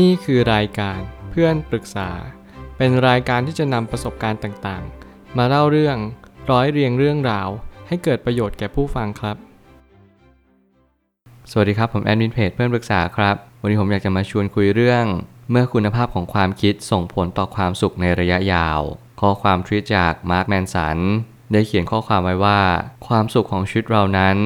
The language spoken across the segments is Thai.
นี่คือรายการเพื่อนปรึกษา เป็นรายการที่จะนำประสบการณ์ต่างๆ มาเล่าเรื่องร้อยเรียงเรื่องราว ให้เกิดประโยชน์แก่ผู้ฟังครับ สวัสดีครับ ผมแอดมินเพจเพื่อนปรึกษาครับ วันนี้ผมอยากจะมาชวนคุยเรื่อง เมื่อคุณภาพของความคิดส่งผลต่อความสุขในระยะยาว ข้อความทวีตจากมาร์คแมนสันได้เขียนข้อความไว้ว่า ความสุขของชีวิตเรานั้น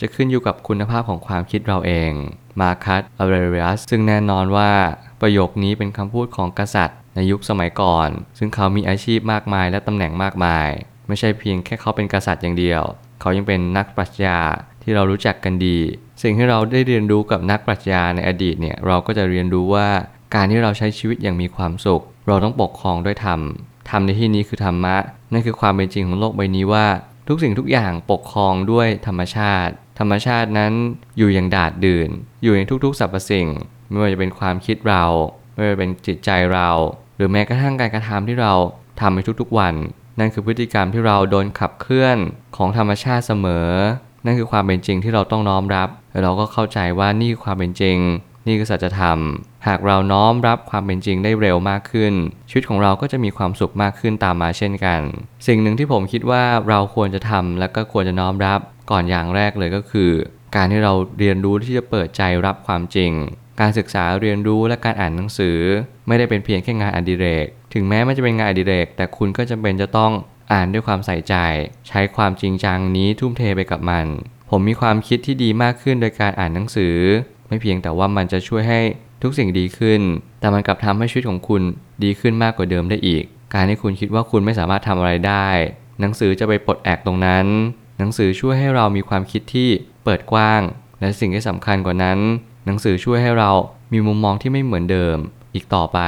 จะขึ้นอยู่กับคุณภาพของความคิดเราเอง มาคัสอเรเรียสซึ่งแน่นอนว่าประโยคนี้เป็นคำพูดของกษัตริย์ ในยุคสมัยก่อน ซึ่งเขามีอาชีพมากมายและตำแหน่งมากมาย ไม่ใช่เพียงแค่เขาเป็นกษัตริย์อย่างเดียว เขายังเป็นนักปรัชญาที่เรารู้จักกันดี สิ่งที่เราได้เรียนรู้กับนักปรัชญาในอดีตเนี่ยเราก็จะเรียนรู้ว่าการที่เราใช้ชีวิตอย่างมีความสุข เราต้องปกครองด้วยธรรมธรรมในที่นี้คือธรรมะนั่นคือความเป็นจริงของโลกใบนี้ว่า ทุกสิ่งทุกอย่างปกครองด้วยธรรมชาติ ธรรมชาตินั้นอยู่อย่างดาดดื่น อยู่ในทุกๆสรรพสิ่ง ไม่ว่าจะเป็นความคิดเรา ไม่ว่าจะเป็นจิตใจเรา หรือแม้กระทั่งการกระทำที่เราทำในทุกๆวัน นั่นคือพฤติกรรมที่เราโดนขับเคลื่อนของธรรมชาติเสมอ นั่นคือความเป็นจริงที่เราต้องน้อมรับ และเราก็เข้าใจว่านี่คือความเป็นจริง นี่คือสัจธรรม หากเราน้อมรับความเป็นจริงได้เร็วมากขึ้น ชีวิตของเราก็จะมีความสุขมากขึ้นตามมาเช่นกัน สิ่งหนึ่งที่ผมคิดว่าเราควรจะทำและก็ควรจะน้อมรับก่อนอย่างแรกเลยก็คือ การที่เราเรียนรู้ที่จะเปิดใจรับความจริง การศึกษาเรียนรู้และการอ่านหนังสือ ไม่ได้เป็นเพียงแค่งานอดิเรก ถึงแม้มันจะเป็นงานอดิเรก แต่คุณก็จำเป็นจะต้องอ่านด้วยความใส่ใจ ใช้ความจริงจังนี้ทุ่มเทไปกับมัน ผมมีความคิดที่ดีมากขึ้นโดยการอ่านหนังสือ ไม่เพียงแต่ว่ามันจะช่วยให้ทุกสิ่งดีขึ้น แต่มันกลับทำให้ชีวิตของคุณดีขึ้นมากกว่าเดิมได้อีก การที่คุณคิดว่าคุณไม่สามารถทำอะไรได้ หนังสือจะไปปลดแอกตรงนั้น หนังสือช่วยให้เรามีความคิดที่เปิดกว้าง และสิ่งที่สำคัญกว่านั้น หนังสือช่วยให้เรามีมุมมองที่ไม่เหมือนเดิมอีกต่อไป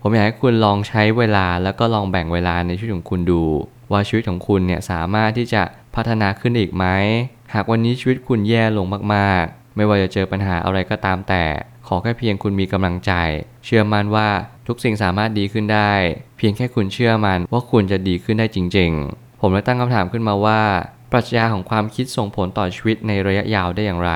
ผมอยากให้คุณลองใช้เวลาแล้วก็ลองแบ่งเวลาในชีวิตของคุณดู ว่าชีวิตของคุณเนี่ยสามารถที่จะพัฒนาขึ้นอีกไหมหากวันนี้ชีวิตคุณแย่ลงมากๆ ไม่ว่าจะเจอปัญหาอะไรก็ตามแต่ ขอแค่เพียงคุณมีกำลังใจ เชื่อมั่นว่าทุกสิ่งสามารถดีขึ้นได้ เพียงแค่คุณเชื่อมันว่าคุณจะดีขึ้นได้จริง ๆ ผมเลยตั้งคำถามขึ้นมาว่า ปรัชญาของความคิดส่งผลต่อชีวิตในระยะยาวได้อย่างไร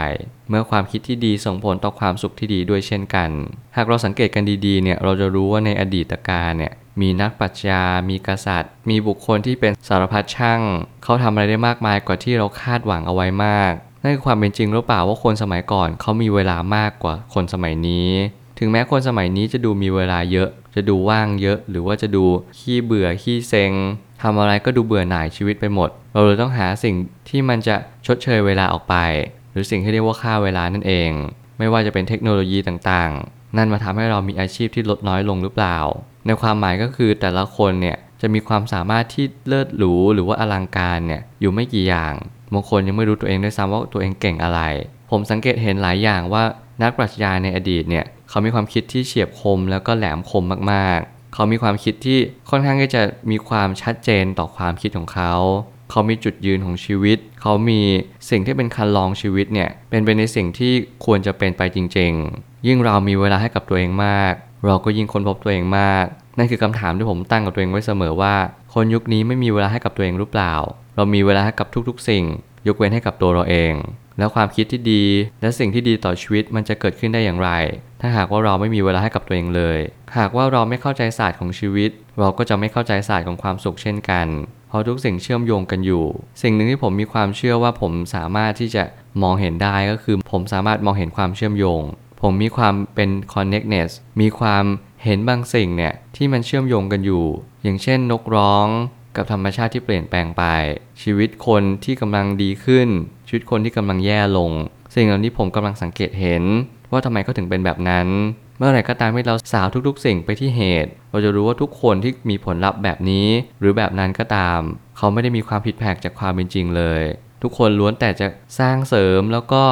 เมื่อความคิดที่ดีส่งผลต่อความสุขที่ดีด้วยเช่นกัน หากเราสังเกตกันดีๆเนี่ยเราจะรู้ว่าในอดีตการเนี่ยมีนักปรัชญา มีกษัตริย์ มีบุคคลที่เป็นสารพัดช่าง เขาทำอะไรได้มากมายกว่าที่เราคาดหวังเอาไว้มาก นั่นคือความเป็นจริงหรือเปล่าว่าคนสมัยก่อนเขามีเวลามากกว่าคนสมัยนี้ ถึงแม้คนสมัยนี้จะดูมีเวลาเยอะ จะดูว่างเยอะ หรือว่าจะดูขี้เบื่อขี้เซ็งทำอะไรก็ดูเบื่อหน่ายชีวิตไปหมด เราเลยต้องหาสิ่งที่มันจะชดเชยเวลาออกไป หรือสิ่งที่เรียกว่าค่าเวลานั่นเอง ไม่ว่าจะเป็นเทคโนโลยีต่างๆ นั่นมาทำให้เรามีอาชีพที่ลดน้อยลงหรือเปล่า ในความหมายก็คือแต่ละคนเนี่ยจะมีความสามารถที่เลิศหรูหรือว่าอลังการเนี่ยอยู่ไม่กี่อย่าง บางคนยังไม่รู้ตัวเองด้วยซ้ำว่าตัวเองเก่งอะไร ผมสังเกตเห็นหลายอย่างว่านักปรัชญาในอดีตเนี่ยเขามีความคิดที่เฉียบคมแล้วก็แหลมคมมากๆ เขามีความคิดที่ค่อนข้างที่จะมีความชัดเจนต่อความคิดของเขา เขามีจุดยืนของชีวิต เขามีสิ่งที่เป็นคันลองชีวิตเนี่ยเป็นไปในสิ่งที่ควรจะเป็นไปจริง ๆ ยิ่งเรามีเวลาให้กับตัวเองมาก เราก็ยิ่งค้นพบตัวเองมาก นั่นคือคำถามที่ผมตั้งกับตัวเองไว้เสมอว่า คนยุคนี้ไม่มีเวลาให้กับตัวเองหรือเปล่า เรามีเวลาให้กับทุกๆ สิ่ง ยกเว้นให้กับตัวเราเอง แล้วความคิดที่ดี และสิ่งที่ดีต่อชีวิตมันจะเกิดขึ้นได้อย่างไร ถ้าหากว่าเราไม่มีเวลาให้กับตัวเองเลย หากว่าเราไม่เข้าใจศาสตร์ของชีวิต เราก็จะไม่เข้าใจศาสตร์ของความสุขเช่นกันเพราะทุกสิ่งเชื่อมโยงกันอยู่ สิ่งหนึ่งที่ผมมีความเชื่อว่าผมสามารถที่จะมองเห็นได้ก็คือ ผมสามารถมองเห็นความเชื่อมโยง ผมมีความเป็น connectness มีความเห็นบางสิ่งเนี่ยที่มันเชื่อมโยงกันอยู่ อย่างเช่นนกร้อง กับธรรมชาติที่เปลี่ยนแปลงไป ชีวิตคนที่กำลังดีขึ้น ชีวิตคนที่กำลังแย่ลง สิ่งเหล่านี้ผมกำลังสังเกตเห็น ว่าทำไมเขาถึงเป็นแบบนั้น เมื่อไหร่ก็ตามที่เราสาวทุกๆ สิ่งไปที่เหตุ เราจะรู้ว่าทุกคนที่มีผลลัพธ์แบบนี้ หรือแบบนั้นก็ตาม เขาไม่ได้มีความผิดแผกจากความเป็นจริงเลย ทุกคนล้วนแต่จะสร้างเสริมแล้วก็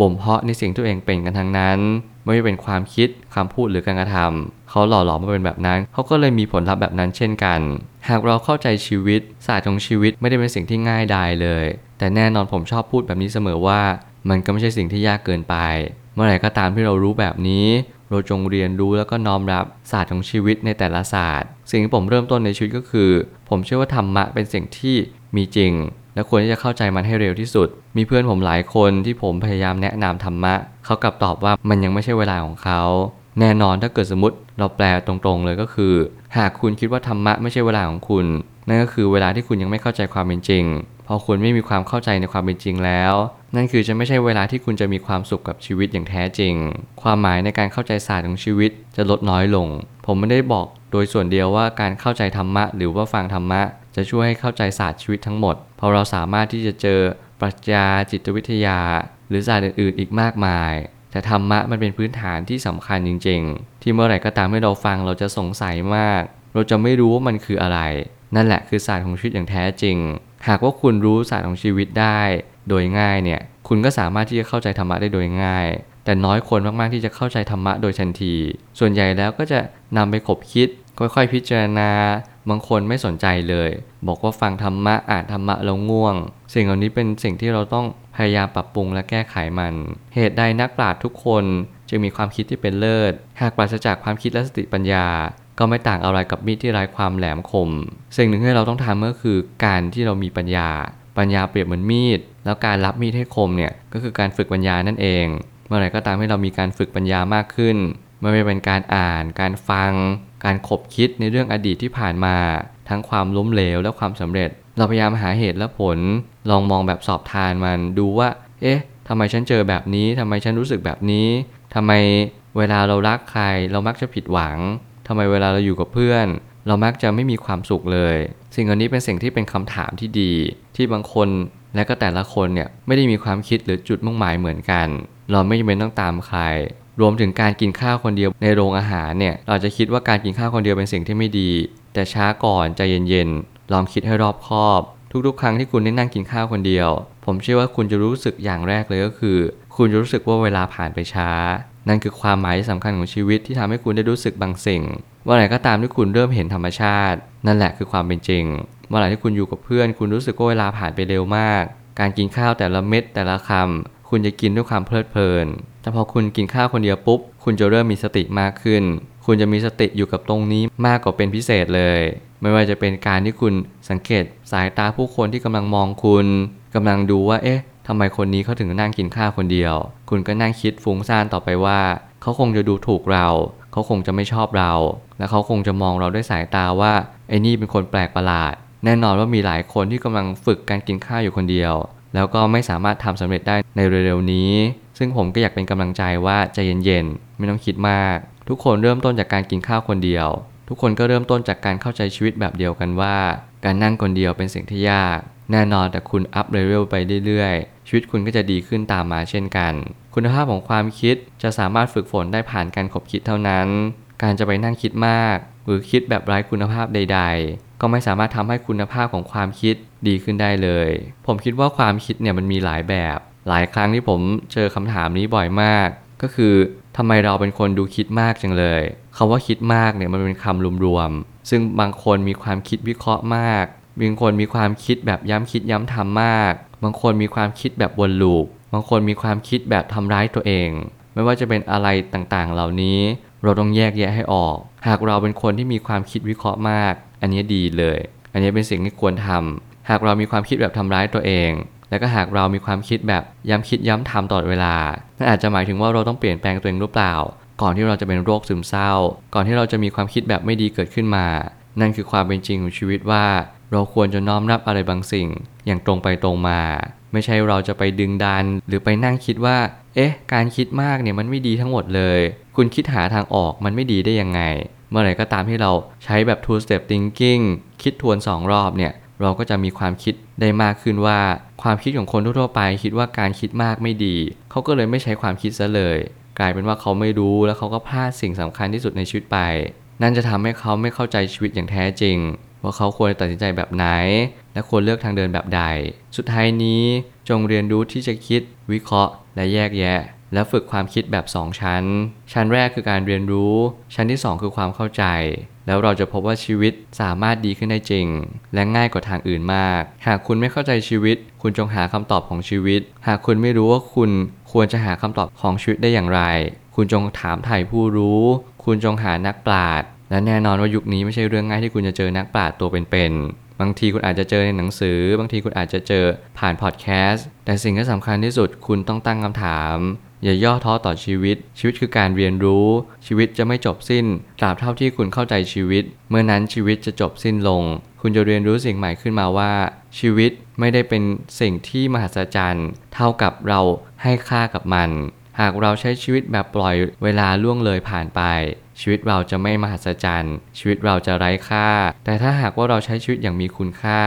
บ่มเพาะในสิ่งที่ตัวเองเป็นกันทั้งนั้น ไม่ว่าเป็นความคิดคำพูดหรือการกระทำเขาหล่อหลอมมาเป็นแบบนั้น เขาก็เลยมีผลลัพธ์แบบนั้นเช่นกัน หากเราเข้าใจชีวิตศาสตร์ของชีวิตไม่ได้เป็นสิ่งที่ง่ายดายเลย แต่แน่นอนผมชอบพูดแบบนี้เสมอว่า มันก็ไม่ใช่สิ่งที่ยากเกินไป เมื่อไหร่ก็ตามที่เรารู้แบบนี้ เราจงเรียนรู้แล้วก็น้อมรับศาสตร์ของชีวิตในแต่ละศาสตร์ สิ่งที่ผมเริ่มต้นในชีวิตก็คือ ผมเชื่อว่าธรรมะเป็นสิ่งที่มีจริง และควรที่จะเข้าใจมันให้เร็วที่สุด มีเพื่อนผมหลายคนที่ผมพยายามแนะนำธรรมะ เขากลับตอบว่ามันยังไม่ใช่เวลาของเขา แน่นอนถ้าเกิดสมมติเราแปลตรงๆเลยก็คือ หากคุณคิดว่าธรรมะไม่ใช่เวลาของคุณ นั่นก็คือเวลาที่คุณยังไม่เข้าใจความเป็นจริง พอคุณไม่มีความเข้าใจในความเป็นจริงแล้ว นั่นคือจะไม่ใช่เวลาที่คุณจะมีความสุขกับชีวิตอย่างแท้จริง ความหมายในการเข้าใจศาสตร์ของชีวิตจะลดน้อยลง ผมไม่ได้บอกโดยส่วนเดียวว่าการเข้าใจธรรมะ หรือว่าฟังธรรมะ จะช่วยให้เข้าใจศาสตร์ชีวิตทั้งหมด เพราะเราสามารถที่จะเจอปรัชญาจิตวิทยา หรือศาสตร์อื่นๆ อีกมากมาย แต่ธรรมะมันเป็นพื้นฐานที่สำคัญจริง ๆ ที่เมื่อไหร่ก็ตามให้เราฟังเราจะสงสัยมาก เราจะไม่รู้ว่ามันคืออะไร นั่นแหละคือศาสตร์ของชีวิตอย่างแท้จริง หากว่าคุณรู้ศาสตร์ของชีวิตได้ โดยง่ายเนี่ย คุณก็สามารถที่จะเข้าใจธรรมะได้โดยง่าย แต่น้อยคนมากๆที่จะเข้าใจธรรมะโดยทันที ส่วนใหญ่แล้วก็จะนำไปขบคิด ค่อยๆ พิจารณา บางคนไม่สนใจเลย บอกว่าฟังธรรมะอ่านธรรมะแล้วง่วง สิ่งเหล่านี้เป็นสิ่งที่เราต้องพยายามปรับปรุงและแก้ไขมัน เหตุใดนักปราชญ์ทุกคนจึงมีความคิดที่เป็นเลิศ หากปราศจากความคิดและสติปัญญา ก็ไม่ต่างอะไรกับมีดที่ไร้ความแหลมคม สิ่งหนึ่งที่เราต้องทำก็คือการที่เรามีปัญญา ปัญญาเปรียบเหมือนมีด แล้วการรับมีดให้คมเนี่ยก็คือการฝึกปัญญานั่นเอง เมื่อไหร่ก็ตามให้เรามีการฝึกปัญญามากขึ้นไม่ว่าเป็นการอ่าน การฟัง การขบคิดในเรื่องอดีตที่ผ่านมา ทั้งความล้มเหลวและความสำเร็จ เราพยายามหาเหตุและผล ลองมองแบบสอบทานมันดูว่า เอ๊ะทำไมฉันเจอแบบนี้ทำไมฉันรู้สึกแบบนี้ทำไมเวลาเรารักใคร เรามักจะผิดหวังทำไมเวลาเราอยู่กับเพื่อน เรามักจะไม่มีความสุขเลย สิ่งเหล่านี้เป็นสิ่งที่เป็นคำถามที่ดี ที่บางคนและก็แต่ละคนเนี่ยไม่ได้มีความคิดหรือจุดมุ่งหมายเหมือนกัน เราไม่จำเป็นต้องตามใคร รวมถึงการกินข้าวคนเดียวในโรงอาหารเนี่ยเราจะคิดว่าการกินข้าวคนเดียวเป็นสิ่งที่ไม่ดี แต่ช้าก่อนใจเย็นๆลองคิดให้รอบคอบ ทุกๆ ครั้งที่คุณได้นั่งกินข้าวคนเดียว ผมเชื่อว่าคุณจะรู้สึกอย่างแรกเลยก็คือ คุณจะรู้สึกว่าเวลาผ่านไปช้า นั่นคือความหมายที่สำคัญของชีวิตที่ทำให้คุณได้รู้สึกบางสิ่งเมื่อไหร่ก็ตามที่คุณเริ่มเห็นธรรมชาติ นั่นแหละคือความเป็นจริงเมื่อไหร่ที่คุณอยู่กับเพื่อน คุณรู้สึกว่าเวลาผ่านไปเร็วมาก การกินข้าวแต่ละเม็ดแต่ละคำคุณจะกินด้วยความเพลิดเพลิน แต่พอคุณกินข้าวคนเดียวปุ๊บ คุณจะเริ่มมีสติมากขึ้น คุณจะมีสติอยู่กับตรงนี้มากกว่าเป็นพิเศษเลย ไม่ว่าจะเป็นการที่คุณสังเกตสายตาผู้คนที่กำลังมองคุณกำลังดูว่า เอ๊ะทำไมคนนี้เขาถึงนั่งกินข้าวคนเดียว คุณก็นั่งคิดฟุ้งซ่านต่อไปว่า เขาคงจะดูถูกเรา เขาคงจะไม่ชอบเรา และเขาคงจะมองเราด้วยสายตาว่าไอ้นี่เป็นคนแปลกประหลาด แน่นอนว่ามีหลายคนที่กำลังฝึกการกินข้าวอยู่คนเดียว แล้วก็ไม่สามารถทำสำเร็จได้ในเร็วๆนี้ ซึ่งผมก็อยากเป็นกำลังใจว่าใจเย็นๆ ไม่ต้องคิดมาก ทุกคนเริ่มต้นจากการกินข้าวคนเดียว ทุกคนก็เริ่มต้นจากการเข้าใจชีวิตแบบเดียวกันว่า การนั่งคนเดียวเป็นสิ่งที่ยาก แน่นอนแต่คุณอัพเลเวลไปเรื่อยๆ ชีวิตคุณก็จะดีขึ้นตามมาเช่นกัน คุณภาพของความคิดจะสามารถฝึกฝนได้ผ่านการขบคิดเท่านั้น การจะไปนั่งคิดมาก หรือคิดแบบไร้คุณภาพใด ๆ ก็ไม่สามารถทำให้คุณภาพของความคิดดีขึ้นได้เลย ผมคิดว่าความคิดเนี่ยมันมีหลายแบบ หลายครั้งที่ผมเจอคำถามนี้บ่อยมาก ก็คือทำไมเราเป็นคนดูคิดมากจังเลยคำว่าคิดมากเนี่ยมันเป็นคำรวมๆซึ่งบางคนมีความคิดวิเคราะห์มากบางคนมีความคิดแบบย้ำคิดย้ำทำมาก บางคนมีความคิดแบบวนลูปบางคนมีความคิดแบบทำร้ายตัวเอง ไม่ว่าจะเป็นอะไรต่างๆ เหล่านี้ เราต้องแยกแยะให้ออก หากเราเป็นคนที่มีความคิดวิเคราะห์มาก อันนี้ดีเลย อันนี้เป็นสิ่งที่ควรทำหากเรามีความคิดแบบทำร้ายตัวเอง แล้วก็หากเรามีความคิดแบบย้ำคิดย้ำทำตลอดเวลานั่นอาจจะหมายถึงว่าเราต้องเปลี่ยนแปลงตัวเองหรือเปล่า ก่อนที่เราจะเป็นโรคซึมเศร้า ก่อนที่เราจะมีความคิดแบบไม่ดีเกิดขึ้นมา นั่นคือความเป็นจริงของชีวิตว่า เราควรจะน้อมรับอะไรบางสิ่ง อย่างตรงไปตรงมา ไม่ใช่เราจะไปดึงดัน หรือไปนั่งคิดว่า เอ๊ะ การคิดมากเนี่ยมันไม่ดีทั้งหมดเลย คุณคิดหาทางออกมันไม่ดีได้ยังไง เมื่อไหร่ก็ตามที่เราใช้แบบ two step thinking คิดทวน 2 รอบเนี่ยเราก็จะมีความคิด ได้มากขึ้นว่า ความคิดของคนทั่วไปคิดว่าการคิดมากไม่ดี เขาก็เลยไม่ใช้ความคิดซะเลย กลายเป็นว่าเขาไม่รู้แล้วเขาก็พลาดสิ่งสำคัญที่สุดในชีวิตไป นั่นจะทำให้เขาไม่เข้าใจชีวิตอย่างแท้จริง ว่าเขาควรตัดสินใจแบบไหน และควรเลือกทางเดินแบบใด สุดท้ายนี้จงเรียนรู้ที่จะคิด วิเคราะห์ และแยกแยะ และฝึกความคิดแบบ 2 ชั้น ชั้นแรกคือการเรียนรู้ ชั้นที่ 2 คือความเข้าใจ แล้วเราจะพบว่าชีวิตสามารถดีขึ้นได้จริง และง่ายกว่าทางอื่นมาก หากคุณไม่เข้าใจชีวิต คุณจงหาคำตอบของชีวิต หากคุณไม่รู้ว่าคุณควรจะหาคำตอบของชีวิตได้อย่างไร คุณจงถามไถ่ผู้รู้ คุณจงหานักปราชญ์และแน่นอนว่ายุคนี้ไม่ใช่เรื่องง่ายที่คุณจะเจอนักปราชญ์ตัวเป็นๆบางทีคุณอาจจะเจอในหนังสือ บางทีคุณอาจจะเจอผ่านพอดแคสต์แต่สิ่งที่สำคัญที่สุดคุณต้องตั้งคำถาม อย่าย่อท้อต่อชีวิต ชีวิตคือการเรียนรู้ ชีวิตจะไม่จบสิ้น ตราบเท่าที่คุณเข้าใจชีวิต เมื่อนั้นชีวิตจะจบสิ้นลง คุณจะเรียนรู้สิ่งใหม่ขึ้นมาว่า ชีวิตไม่ได้เป็นสิ่งที่มหัศจรรย์ เท่ากับเราให้ค่ากับมัน หากเราใช้ชีวิตแบบปล่อยเวลาล่วงเลยผ่านไป ชีวิตเราจะไม่มหัศจรรย์ ชีวิตเราจะไร้ค่า แต่ถ้าหากว่าเราใช้ชีวิตอย่างมีคุณค่า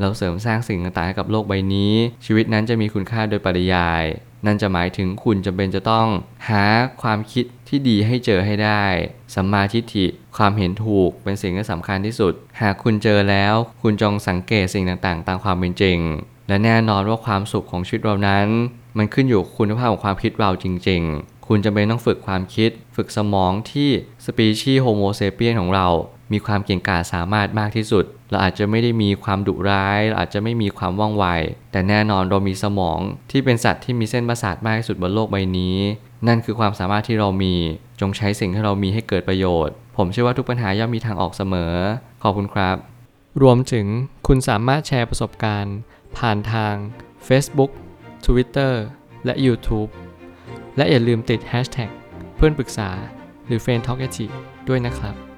เราเสริมสร้างสิ่งต่างๆให้กับโลกใบนี้ ชีวิตนั้นจะมีคุณค่าโดยปริยาย นั่นจะหมายถึงคุณจำเป็นจะต้องหาความคิดที่ดีให้เจอให้ได้ สัมมาทิฏฐิความเห็นถูกเป็นสิ่งที่สำคัญที่สุด หากคุณเจอแล้ว คุณจงสังเกตสิ่งต่างๆ ตามความเป็นจริง และแน่นอนว่าความสุขของชีวิตเรานั้น มันขึ้นอยู่คุณภาพของความคิดเราจริง ๆ คุณจำเป็นต้องฝึกความคิด ฝึกสมองที่สปีชีส์โฮโมเซเปียนของเรา มีความเก่งกาจสามารถมากที่สุด เราอาจจะไม่ได้มีความดุร้ายเราอาจจะไม่มีความว่องไว แต่แน่นอนเรามีสมองที่เป็นสัตว์ที่มีเส้นประสาทมากที่สุดบนโลกใบนี้ นั่นคือความสามารถที่เรามี จงใช้สิ่งที่เรามีให้เกิดประโยชน์ ผมเชื่อว่าทุกปัญหาย่อมมีทางออกเสมอ ขอบคุณครับ รวมถึงคุณสามารถแชร์ประสบการณ์ ผ่านทาง Facebook Twitter และ YouTube และอย่าลืมติด Hashtag เพื่อนปรึกษาหรือ f r ร e n d t a l k a ด้วยนะครับ